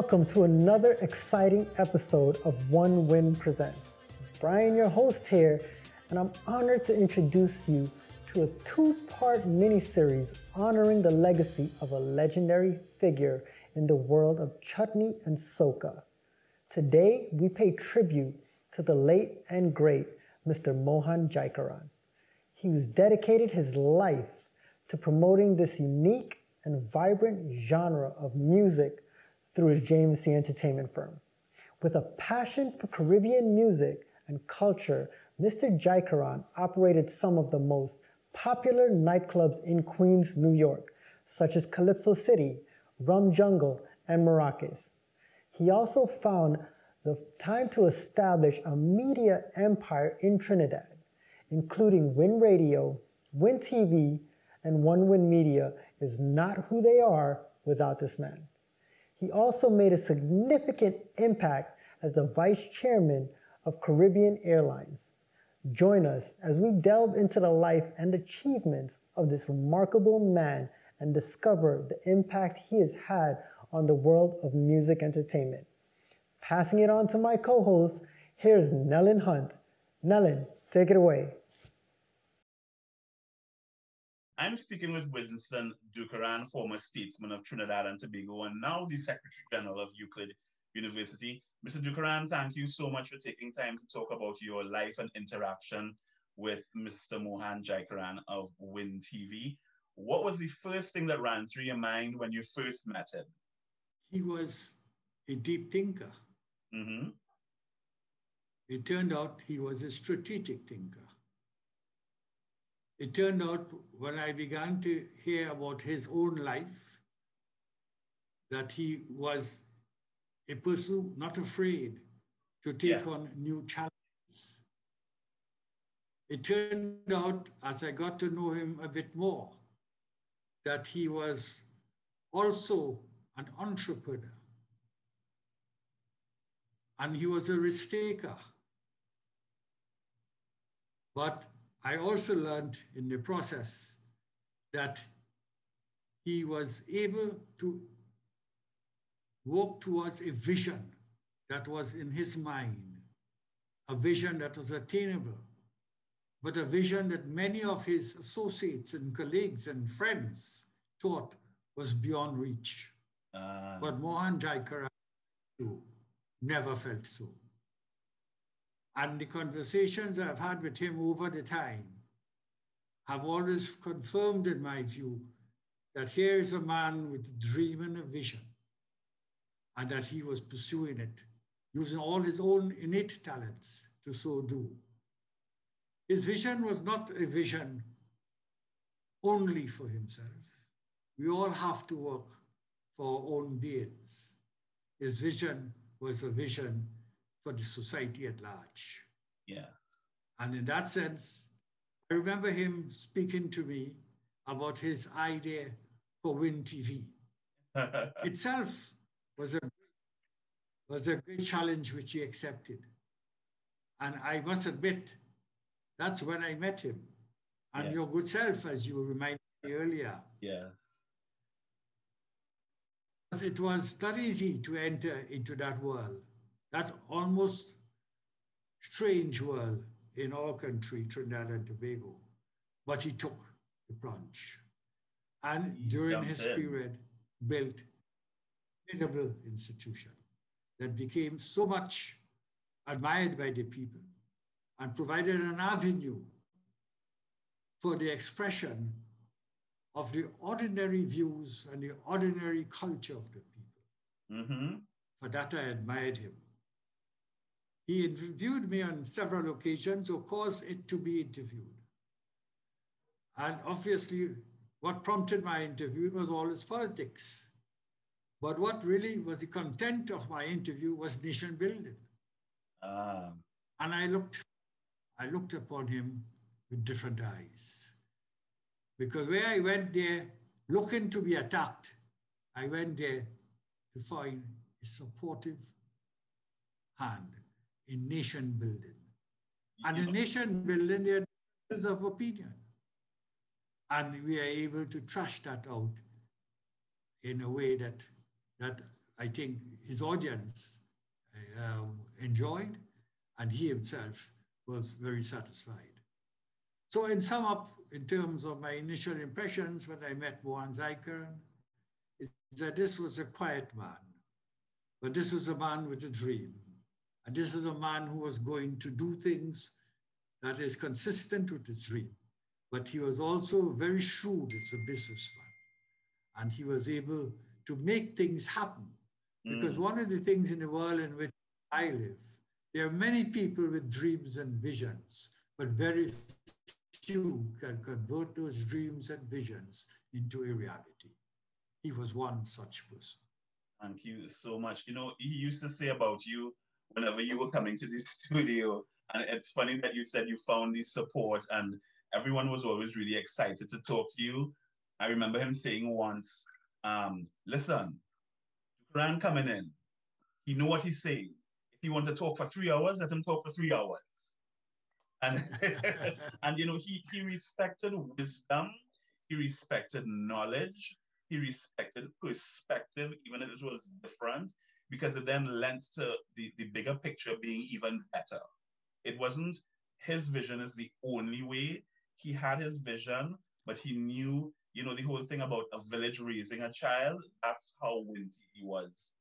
Welcome to another exciting episode of One Win Presents. Brian, your host here, and I'm honored to introduce you to a two part mini series honoring the legacy of a legendary figure in the world of chutney and soca. Today, we pay tribute to the late and great Mr. Mohan Jaikaran. He was dedicated his life to promoting this unique and vibrant genre of music through his JMC Entertainment firm. With a passion for Caribbean music and culture, Mr. Jaikaran operated some of the most popular nightclubs in Queens, New York, such as Calypso City, Rum Jungle, and Maracas. He also found the time to establish a media empire in Trinidad, including Win Radio, Win TV, and One Win Media is not who they are without this man. He also made a significant impact as the vice chairman of Caribbean Airlines. Join us as we delve into the life and achievements of this remarkable man and discover the impact he has had on the world of music entertainment. Passing it on to my co host, here's Nellin Hunt. Nellin, take it away. I'm speaking with Winston Dookeran, former statesman of Trinidad and Tobago, and now the Secretary General of Euclid University. Mr. Dookeran, thank you so much for taking time to talk about your life and interaction with Mr. Mohan Jaikaran of Win TV. What was the first thing that ran through your mind when you first met him? He was a deep thinker. Mm-hmm. It turned out he was a strategic thinker. It turned out when I began to hear about his own life that he was a person not afraid to take yes. on new challenges. It turned out, as I got to know him a bit more, that he was also an entrepreneur. And he was a risk taker. But I also learned in the process that he was able to walk towards a vision that was in his mind, a vision that was attainable, but a vision that many of his associates and colleagues and friends thought was beyond reach. Uh, but Mohan Jaikaran never felt so. And the conversations I've had with him over the time have always confirmed, in my view, that here is a man with a dream and a vision, and that he was pursuing it, using all his own innate talents to so do. His vision was not a vision only for himself. We all have to work for our own beings. His vision was a vision for the society at large. Yeah. And in that sense, I remember him speaking to me about his idea for Win TV. Itself was a was a great challenge which he accepted. And I must admit, that's when I met him. And yes. your good self, as you reminded me earlier. Yeah. It was not easy to enter into that world that almost strange world in our country, Trinidad and Tobago. But he took the plunge. And he during his in. period, built incredible institution that became so much admired by the people and provided an avenue for the expression of the ordinary views and the ordinary culture of the people. Mm-hmm. For that, I admired him. He interviewed me on several occasions or caused it to be interviewed. And obviously, what prompted my interview was all his politics. But what really was the content of my interview was nation building. Um. And I looked, I looked upon him with different eyes. Because where I went there looking to be attacked, I went there to find a supportive hand in nation building. And in nation building, there differences of opinion. And we are able to trash that out in a way that, that I think his audience um, enjoyed, and he himself was very satisfied. So in sum up, in terms of my initial impressions when I met Mohan Jaikaran, is that this was a quiet man, but this was a man with a dream. And this is a man who was going to do things that is consistent with his dream. But he was also very shrewd as a businessman. And he was able to make things happen. Because mm. one of the things in the world in which I live, there are many people with dreams and visions, but very few can convert those dreams and visions into a reality. He was one such person. Thank you so much. You know, he used to say about you whenever you were coming to the studio, and it's funny that you said you found this support and everyone was always really excited to talk to you. I remember him saying once, um, listen, Duran coming in, he know what he's saying. If he want to talk for three hours, let him talk for three hours. And, and you know, he, he respected wisdom, he respected knowledge, he respected perspective, even if it was different, because it then lent to the, the bigger picture being even better. It wasn't his vision is the only way. He had his vision, but he knew, you know, the whole thing about a village raising a child, that's how Win TV was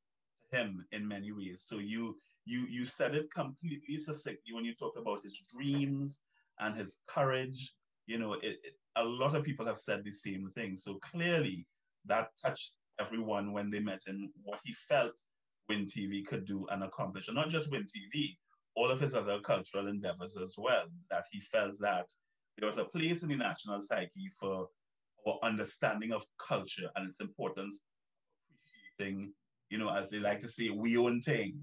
to him in many ways. So you you you said it completely succinctly when you talked about his dreams and his courage. You know, it, it, a lot of people have said the same thing. So clearly, that touched everyone when they met him. What he felt Win TV could do and accomplish, and not just Win TV, all of his other cultural endeavors as well. That he felt that there was a place in the national psyche for our understanding of culture and its importance, appreciating, you know, as they like to say, we own thing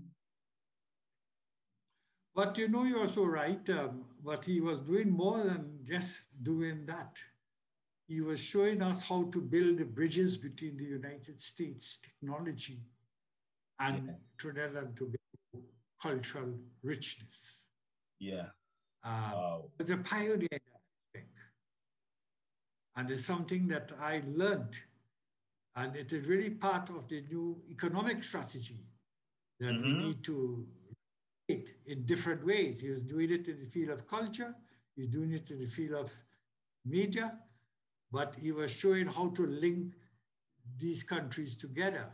but you know, you're so right. Um, but he was doing more than just doing that. He was showing us how to build bridges between the United States technology and yeah. Trinidad and Tobago cultural richness. Yeah. Um, wow. was a pioneer in that. And it's something that I learned. And it is really part of the new economic strategy that mm-hmm. we need to it in different ways. He was doing it in the field of culture, he was doing it in the field of media, but he was showing how to link these countries together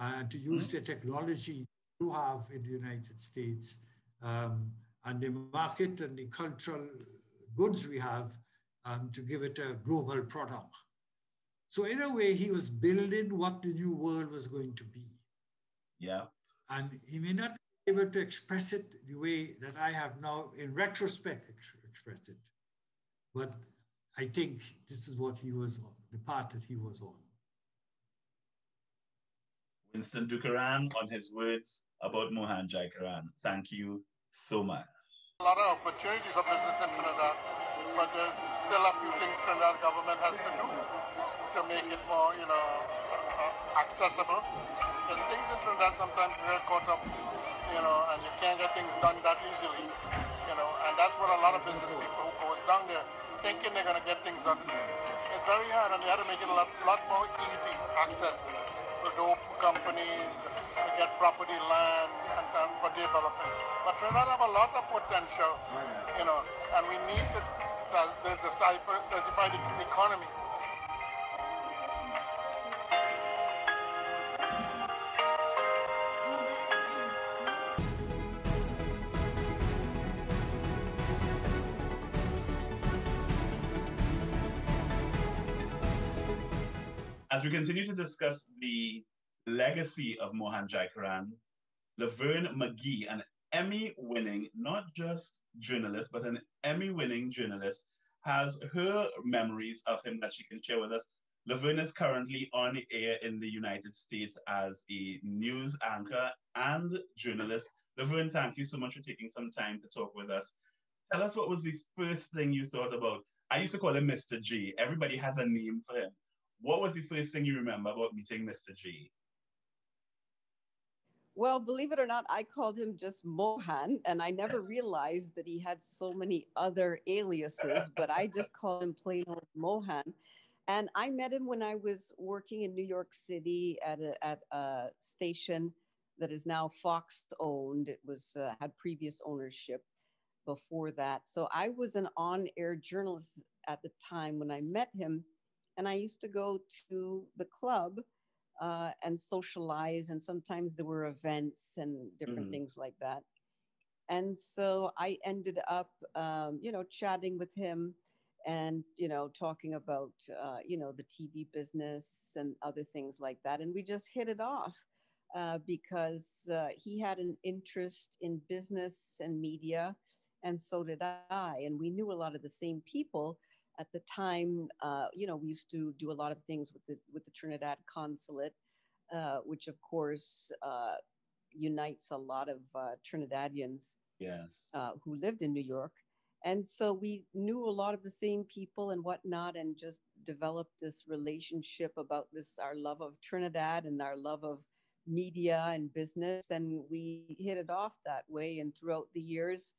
and to use the technology you have in the United States um, and the market and the cultural goods we have um, to give it a global product. So in a way, he was building what the new world was going to be. Yeah. And he may not be able to express it the way that I have now, in retrospect, express it. But I think this is what he was on, the path that he was on. Winston Dookeran on his words about Mohan Jaikaran. Thank you so much. A lot of opportunities for business in Trinidad, but there's still a few things Trinidad government has to do to make it more, you know, uh, accessible. There's things in Trinidad sometimes get caught up you know, and you can't get things done that easily, you know, and that's what a lot of business people who goes down there thinking they're going to get things done. It's very hard, and you have to make it a lot, lot more easy access for dope companies, to get property, land, and, and for development. But Trinidad have a lot of potential, you know, and we need to uh, diversify the economy. As we continue to discuss the legacy of Mohan Jaikaran, Laverne McGee, an Emmy winning, not just journalist, but an Emmy winning journalist, has her memories of him that she can share with us. Laverne is currently on air in the United States as a news anchor and journalist. Laverne, thank you so much for taking some time to talk with us. Tell us what was the first thing you thought about? I used to call him Mr. J. Everybody has a name for him. What was the first thing you remember about meeting Mr. G? Well, believe it or not, I called him just Mohan, and I never realized that he had so many other aliases, but I just called him plain old Mohan. And I met him when I was working in New York City at a, at a station that is now Fox owned. It was uh, had previous ownership before that. So I was an on-air journalist at the time when I met him, and I used to go to the club uh, and socialize, and sometimes there were events and different mm. things like that. And so I ended up, um, you know, chatting with him and you know talking about uh, you know the tv business and other things like that and we just hit it off uh, because uh, he had an interest in business and media and so did i and we knew a lot of the same people at the time uh, you know we used to do a lot of things with the with the trinidad consulate uh, which of course uh, unites a lot of trinidadians yes. who lived in new york. And so we knew a lot of the same people and whatnot and just developed this relationship about this our love of trinidad and our love of media and business. And we hit it off that way. And throughout the years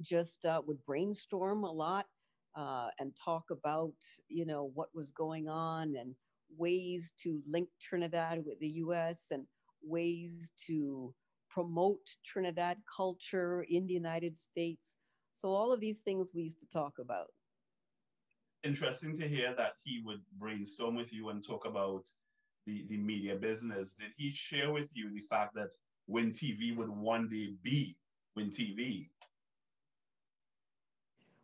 just uh, would brainstorm a lot uh, and talk about you know what was going on and ways to link trinidad with the us and ways to promote trinidad culture in the united states so all of these things we used to talk about. Interesting to hear that he would brainstorm with you and talk about the, the media business. Did he share with you the fact that Win TV would one day be Win TV?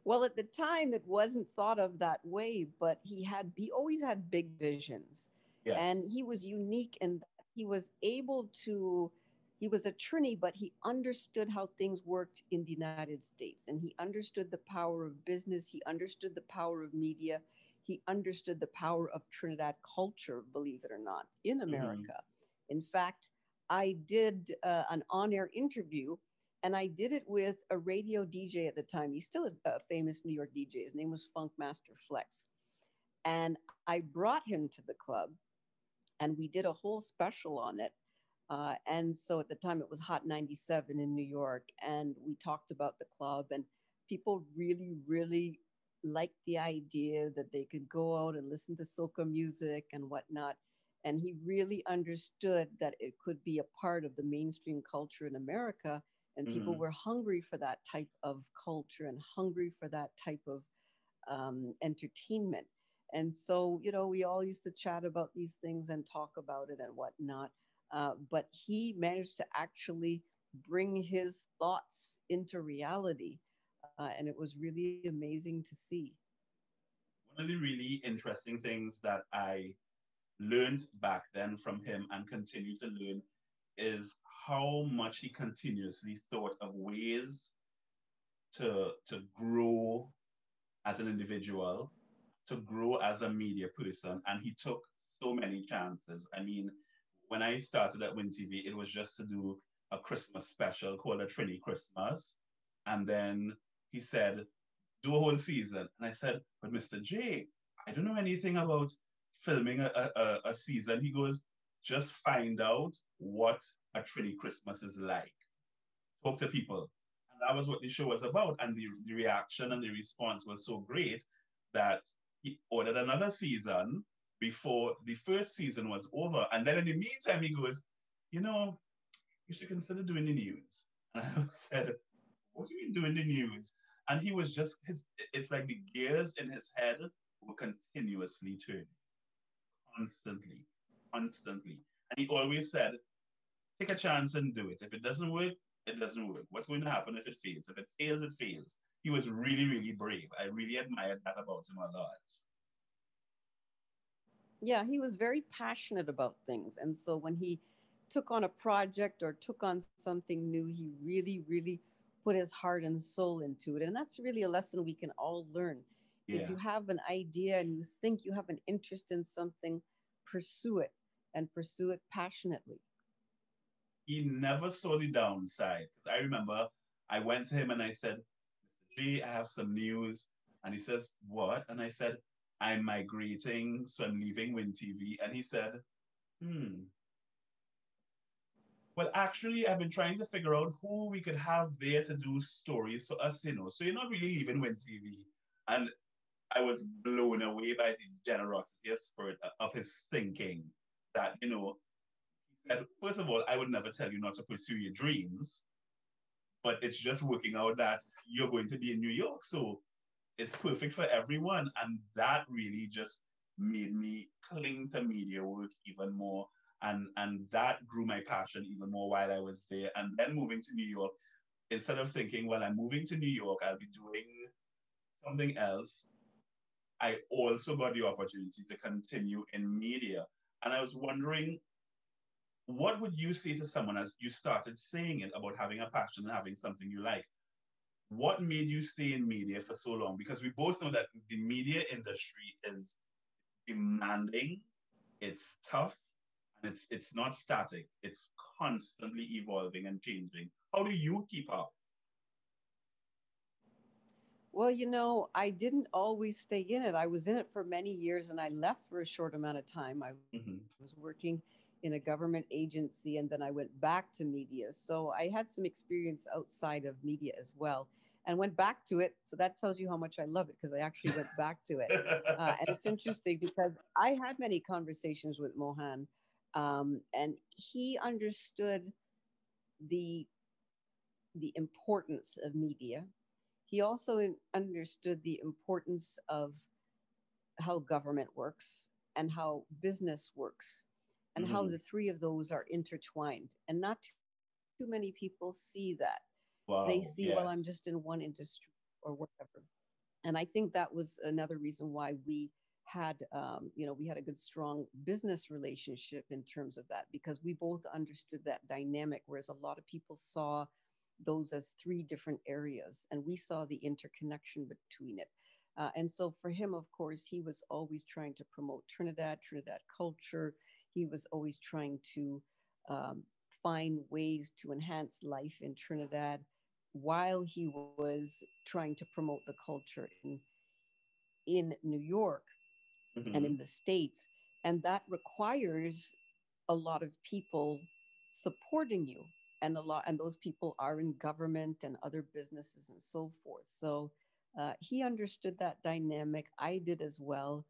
Well, at the time, it wasn't thought of that way, but he had he always had big visions, yes. and he was unique and he was able to he was a Trini, but he understood how things worked in the United States and he understood the power of business. He understood the power of media. He understood the power of Trinidad culture, believe it or not, in mm-hmm. America. Mm-hmm. In fact, I did uh, an on air interview and I did it with a radio DJ at the time. He's still a, famous New York DJ. His name was Funkmaster Flex. And I brought him to the club and we did a whole special on it uh, and so at the time it was Hot 97 in New York, and we talked about the club, and people really, really liked the idea that they could go out and listen to soca music and whatnot. And he really understood that it could be a part of the mainstream culture in America, and people mm-hmm. were hungry for that type of culture and hungry for that type of um, entertainment. And so, you know, we all used to chat about these things and talk about it and whatnot. Uh, but he managed to actually bring his thoughts into reality. Uh, and it was really amazing to see. One of the really interesting things that I learned back then from him and continue to learn is how much he continuously thought of ways to, to grow as an individual, to grow as a media person. And he took so many chances. I mean, when I started at Win TV, it was just to do a Christmas special called a Trini Christmas. And then he said, do a whole season. And I said, but Mr. J, I don't know anything about filming a, a, a season. He goes, just find out what a Trini Christmas is like. Talk to people. And that was what the show was about. And the, the reaction and the response was so great that he ordered another season before the first season was over. And then in the meantime, he goes, you know, you should consider doing the news. And I said, what do you mean doing the news? And he was just, his, it's like the gears in his head were continuously turning, constantly, constantly. And he always said, take a chance and do it. If it doesn't work, it doesn't work. What's going to happen if it fails? If it fails, it fails. He was really, really brave. I really admired that about him a lot yeah, he was very passionate about things. And so when he took on a project or took on something new, he really, really put his heart and soul into it. And that's really a lesson we can all learn. Yeah. If you have an idea and you think you have an interest in something, pursue it and pursue it passionately. He never saw the downside. Because I remember I went to him and I said, Mr. G, I have some news. And he says, What? And I said, I'm migrating, so I'm leaving Win TV. And he said, hmm. Well, actually, I've been trying to figure out who we could have there to do stories for us, you know. So you're not really leaving Win TV. And I was blown away by the generosity of spirit of his thinking that, you know, he said, first of all, I would never tell you not to pursue your dreams, but it's just working out that you're going to be in New York. So it's perfect for everyone. And that really just made me cling to media work even more. And, and that grew my passion even more while I was there. And then moving to New York, instead of thinking, well, I'm moving to New York, I'll be doing something else, I also got the opportunity to continue in media. And I was wondering, what would you say to someone as you started saying it about having a passion and having something you like? What made you stay in media for so long? Because we both know that the media industry is demanding, it's tough, and it's it's not static. It's constantly evolving and changing. How do you keep up? Well, you know, I didn't always stay in it. I was in it for many years and I left for a short amount of time. I mm-hmm. was working in a government agency and then I went back to media. So I had some experience outside of media as well and went back to it. So that tells you how much I love it because I actually went back to it. Uh, and it's interesting because I had many conversations with Mohan um, and he understood the the importance of media he also understood the importance of how government works and how business works and mm-hmm. how the three of those are intertwined. And not too many people see that. Wow, they see, yes. well, I'm just in one industry or whatever. And I think that was another reason why we had, um, you know, we had a good, strong business relationship in terms of that because we both understood that dynamic, whereas a lot of people saw those as three different areas, and we saw the interconnection between it. Uh, and so for him, of course, he was always trying to promote Trinidad, Trinidad culture. He was always trying to um, find ways to enhance life in Trinidad while he was trying to promote the culture in, in New York mm-hmm. and in the States. And that requires a lot of people supporting you and a lot and those people are in government and other businesses and so forth. So uh, he understood that dynamic. I did as well.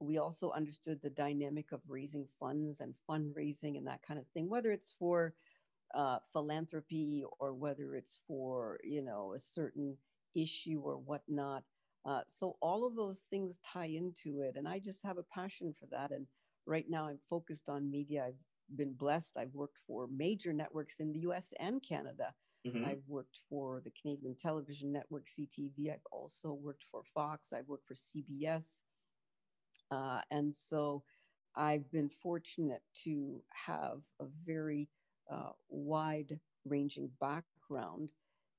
We also understood the dynamic of raising funds and fundraising and that kind of thing whether it's for uh, philanthropy or whether it's for you know a certain issue or whatnot. Uh, so all of those things tie into it and i just have a passion for that. And right now i'm focused on media. I've been blessed. I've worked for major networks in the US and Canada. Mm-hmm. I've worked for the Canadian Television Network, CTV. I've also worked for Fox. I've worked for CBS. Uh, and so I've been fortunate to have a very uh, wide ranging background.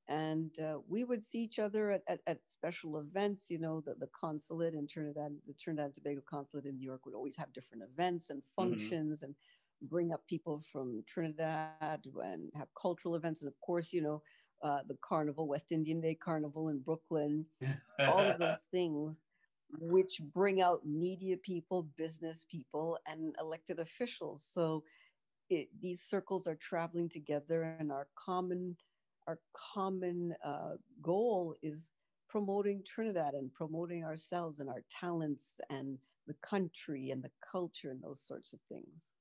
And uh, we would see each other at, at, at, special events. You know, the, the consulate in Trinidad, the Trinidad and Tobago consulate in New York would always have different events and mm-hmm. functions. Mm-hmm. And bring up people from Trinidad and have cultural events. And of course, you know, uh, the carnival, West Indian Day Carnival in Brooklyn, all of those things which bring out media people, business people, and elected officials. So it, these circles are traveling together, and our common our common uh, goal is promoting Trinidad and promoting ourselves and our talents and the country and the culture and those sorts of things.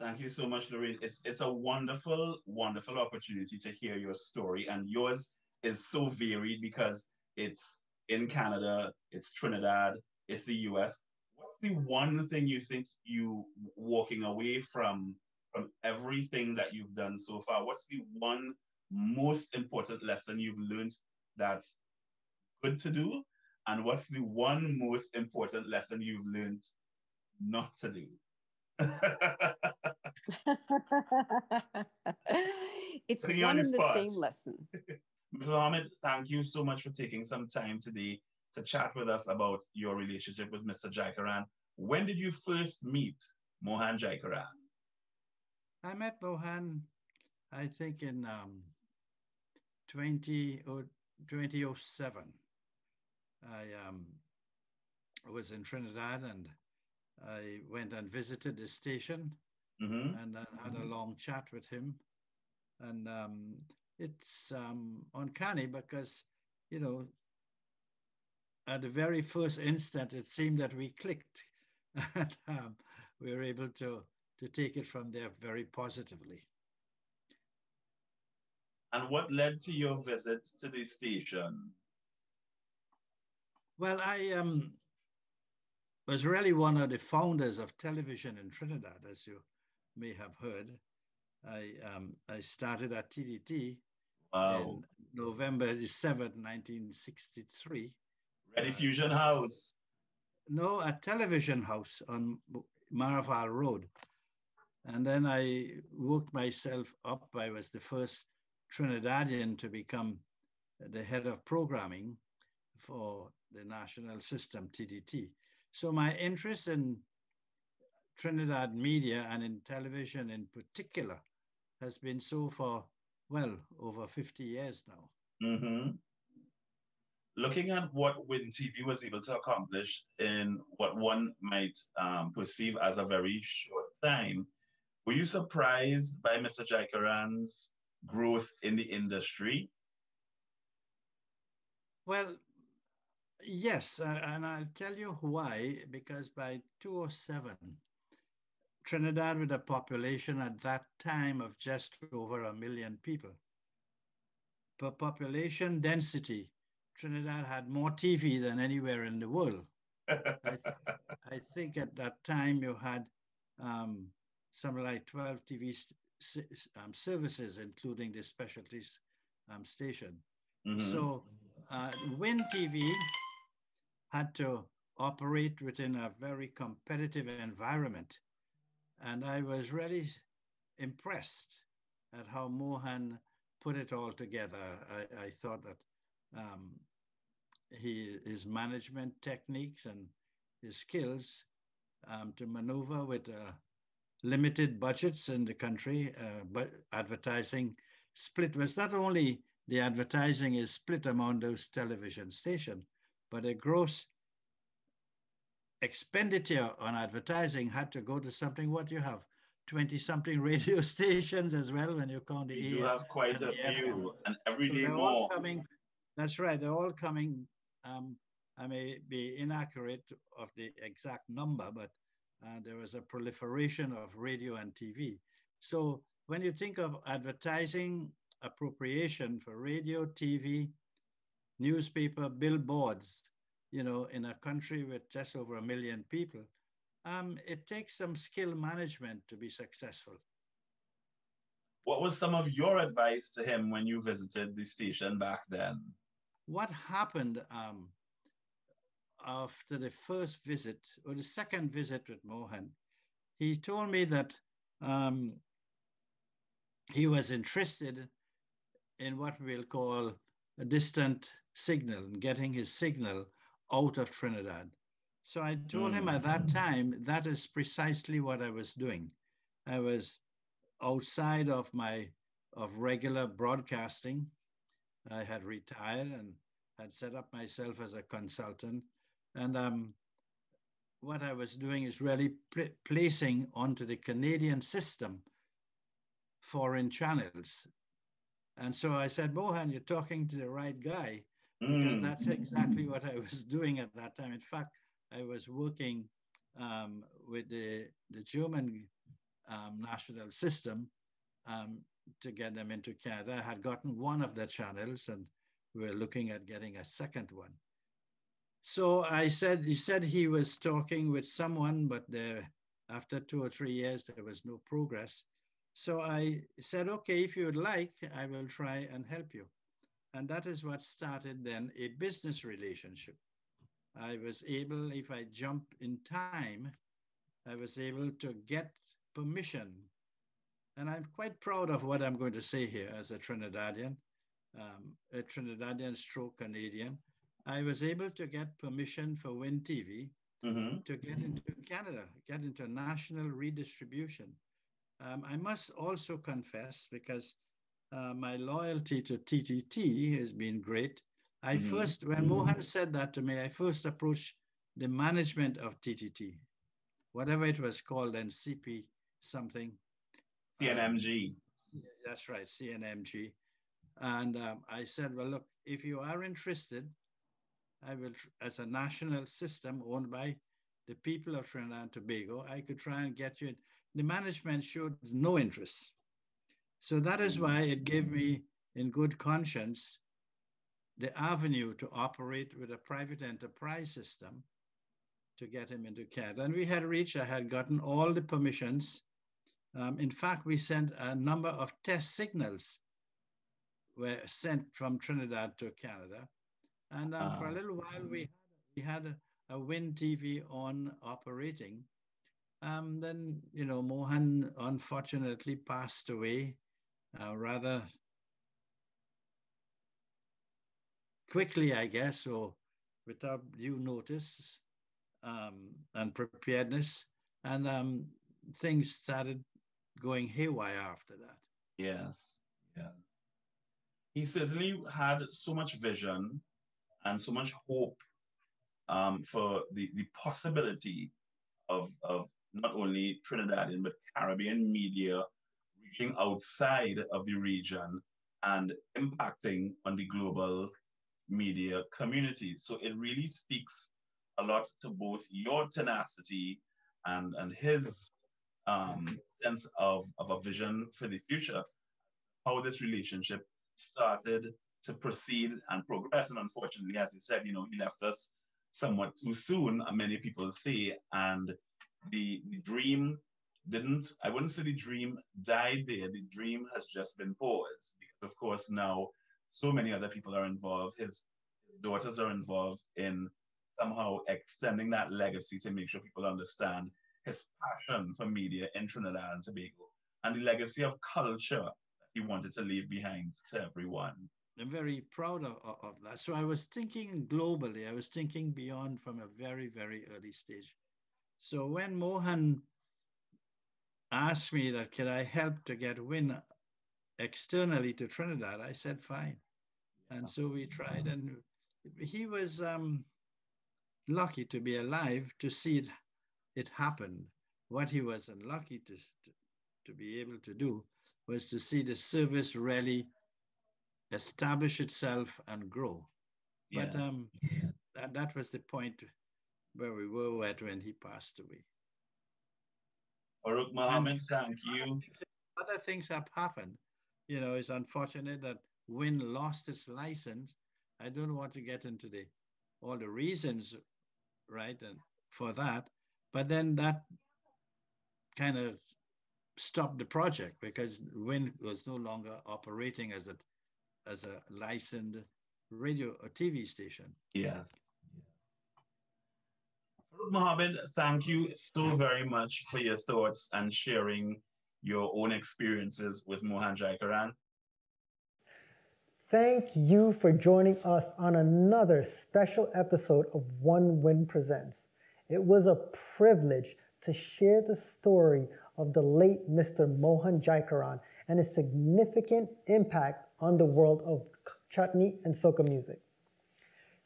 Thank you so much, Lorraine. It's it's a wonderful, wonderful opportunity to hear your story, and yours is so varied because it's in Canada, it's Trinidad, it's the U.S. What's the one thing you think you walking away from from everything that you've done so far? What's the one most important lesson you've learned that's good to do, and what's the one most important lesson you've learned not to do? it's Putting one and the same lesson. Mr. Ahmed, thank you so much for taking some time today to chat with us about your relationship with Mr. Jaikaran. When did you first meet Mohan Jaikaran? I met Mohan, I think, in um, 20, 2007. I um, was in Trinidad and I went and visited the station mm-hmm. and uh, had a long chat with him. And um, it's um, uncanny because, you know, at the very first instant, it seemed that we clicked. and um, we were able to, to take it from there very positively. And what led to your visit to the station? Well, I um, was really one of the founders of television in Trinidad, as you may have heard. I, um, I started at TDT wow. in November 7, 1963. Rediffusion uh, House. No, a television house on Maraval Road. And then I worked myself up. I was the first Trinidadian to become the head of programming for the national system, TTT. So my interest in Trinidad media and in television in particular has been so for, well, over 50 years now. Mm-hmm. Looking at what Win TV was able to accomplish in what one might um, perceive as a very short time, were you surprised by Mr. Jaikaran's growth in the industry? Well, yes, uh, and I'll tell you why. Because by 2007, Trinidad, with a population at that time of just over a million people, per population density, Trinidad had more TV than anywhere in the world. I, th I, think at that time you had um, something like 12 TV um, services, including the specialties um, station. Mm -hmm. So uh, Win TV had to operate within a very competitive environment. And I was really impressed at how Mohan put it all together. I, I thought that um, he, his management techniques and his skills um, to maneuver with uh, limited budgets in the country, uh, but advertising split was not only the advertising is split among those television stations, but a gross expenditure on advertising had to go to something. What you have? 20 something radio stations as well when you count the you have quite a few and every day so more. coming that's right they're all coming um, i may be inaccurate of the exact number but uh, there was a proliferation of radio and TV. So when you think of advertising appropriation for radio, TV, newspaper, billboards, you know, in a country with just over a million people, um, it takes some skill management to be successful. What was some of your advice to him when you visited the station back then? What happened um, after the first visit or the second visit with Mohan, he told me that um, he was interested in what we'll call a distant signal and getting his signal out of Trinidad. So I told mm. him at that time that is precisely what I was doing. I was outside of my of regular broadcasting. I had retired and had set up myself as a consultant and um, what I was doing is really pl placing onto the Canadian system foreign channels. And so I said, Mohan, you're talking to the right guy. Mm. That's exactly what I was doing at that time. In fact, I was working um, with the, the German um, national system um, to get them into Canada. I had gotten one of the channels and we were looking at getting a second one. So I said, he said he was talking with someone, but there, after two or three years, there was no progress. So I said, okay, if you would like, I will try and help you. And that is what started then a business relationship. I was able, if I jump in time, I was able to get permission. And I'm quite proud of what I'm going to say here as a Trinidadian, um, a Trinidadian stroke Canadian. I was able to get permission for Win TV mm-hmm. to get into Canada, get into national redistribution. Um, I must also confess, because uh, my loyalty to TTT has been great. I mm-hmm. first, when Mohan said that to me, I first approached the management of TTT, whatever it was called, and CP something. CNMG. Um, that's right, CNMG. And um, I said, well, look, if you are interested, I will, as a national system owned by the people of Trinidad and Tobago, I could try and get you in. The management showed no interest. So that is why it gave me, in good conscience, the avenue to operate with a private enterprise system to get him into Canada. And we had reached, I had gotten all the permissions. Um, in fact, we sent a number of test signals were sent from Trinidad to Canada. And um, uh, for a ah. little while, we, we had a, a WIN TV on operating. Um, then, you know, Mohan unfortunately passed away uh, rather quickly, I guess, or without due notice um, and preparedness. And um, things started going haywire after that. Yes, yeah. He certainly had so much vision and so much hope um, for the, the possibility of, of not only Trinidadian but Caribbean media reaching outside of the region and impacting on the global media community. So it really speaks a lot to both your tenacity and, and his um, sense of, of a vision for the future, how this relationship started to proceed and progress. And unfortunately, as he said, you know, he left us somewhat too soon, many people say, and the, the dream didn't, I wouldn't say the dream died there. The dream has just been paused because, of course, now so many other people are involved. His, his daughters are involved in somehow extending that legacy to make sure people understand his passion for media in Trinidad and Tobago and the legacy of culture that he wanted to leave behind to everyone. I'm very proud of, of, that. So I was thinking globally, I was thinking beyond from a very, very early stage. So when Mohan asked me that, can I help to get WIN externally to Trinidad, I said, fine. And so we tried, and he was um, lucky to be alive to see it, it happen. What he was unlucky to, to, to be able to do was to see the service really establish itself and grow. Yeah. But um, that, that was the point where we were at when he passed away. Farooq Mohammed, thank you. Other things have happened. You know, it's unfortunate that WIN lost its license. I don't want to get into the all the reasons, right, and for that. But then that kind of stopped the project because WIN was no longer operating as a as a licensed radio or TV station. Yes. Mohammed, thank you so very much for your thoughts and sharing your own experiences with Mohan Jaikaran. Thank you for joining us on another special episode of One WIN Presents. It was a privilege to share the story of the late Mr. Mohan Jaikaran and his significant impact on the world of chutney and soca music.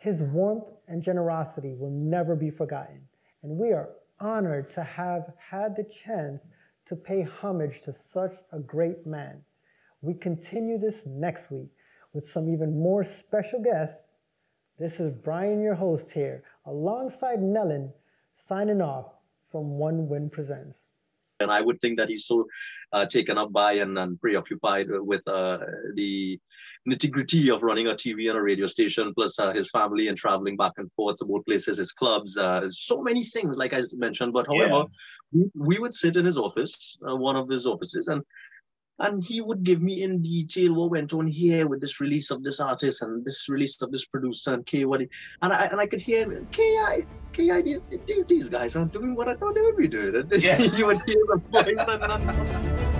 His warmth and generosity will never be forgotten, and we are honored to have had the chance to pay homage to such a great man. We continue this next week with some even more special guests. This is Brian, your host here, alongside Nellen, signing off from One WIN Presents. And I would think that he's so uh, taken up by and, and preoccupied with uh, the nitty gritty of running a TV and a radio station, plus uh, his family and traveling back and forth to both places, his clubs, uh, so many things, like I mentioned. But however, yeah. we, we, would sit in his office, uh, one of his offices, and and he would give me in detail what went on here with this release of this artist and this release of this producer and K what he, and I and I could hear KI KI these these these guys aren't doing what I thought they would be doing. And yeah. you would hear the voice and, and